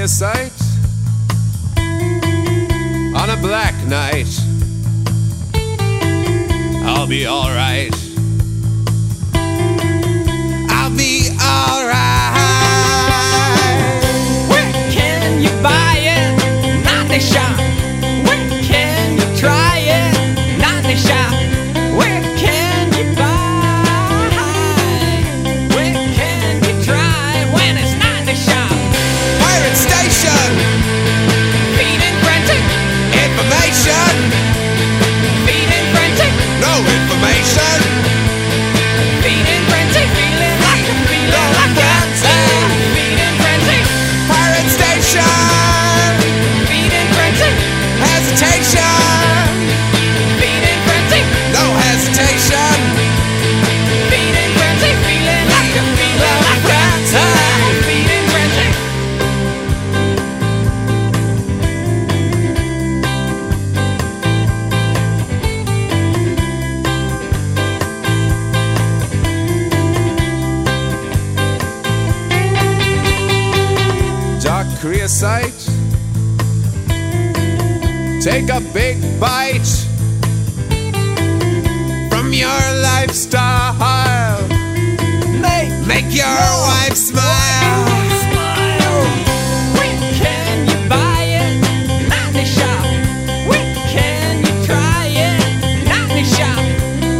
Dark creosote on a black night. I'll be alright. Creosote. Take a big bite from your lifestyle. Make, make your wife smile.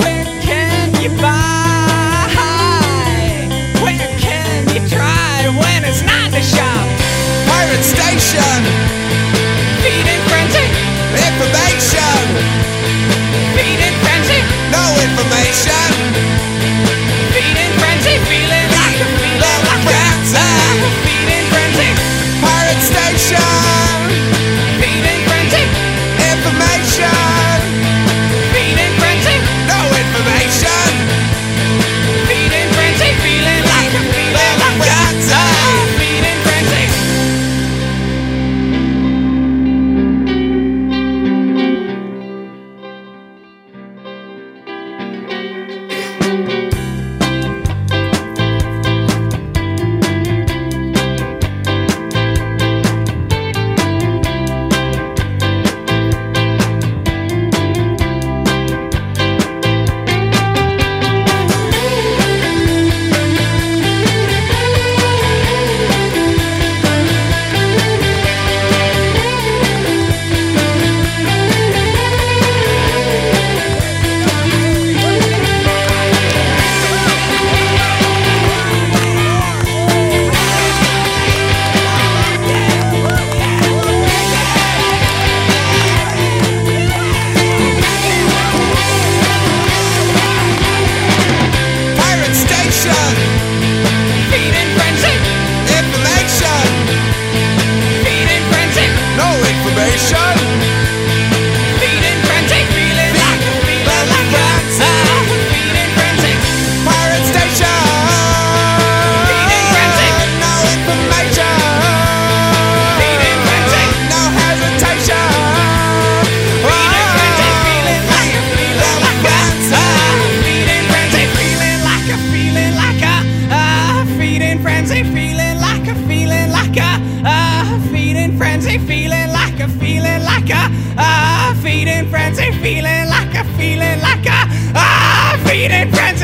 Where feeling like a feeling like a ah, feeding frenzy, feeling like a feeling like a ah, feeding frenzy.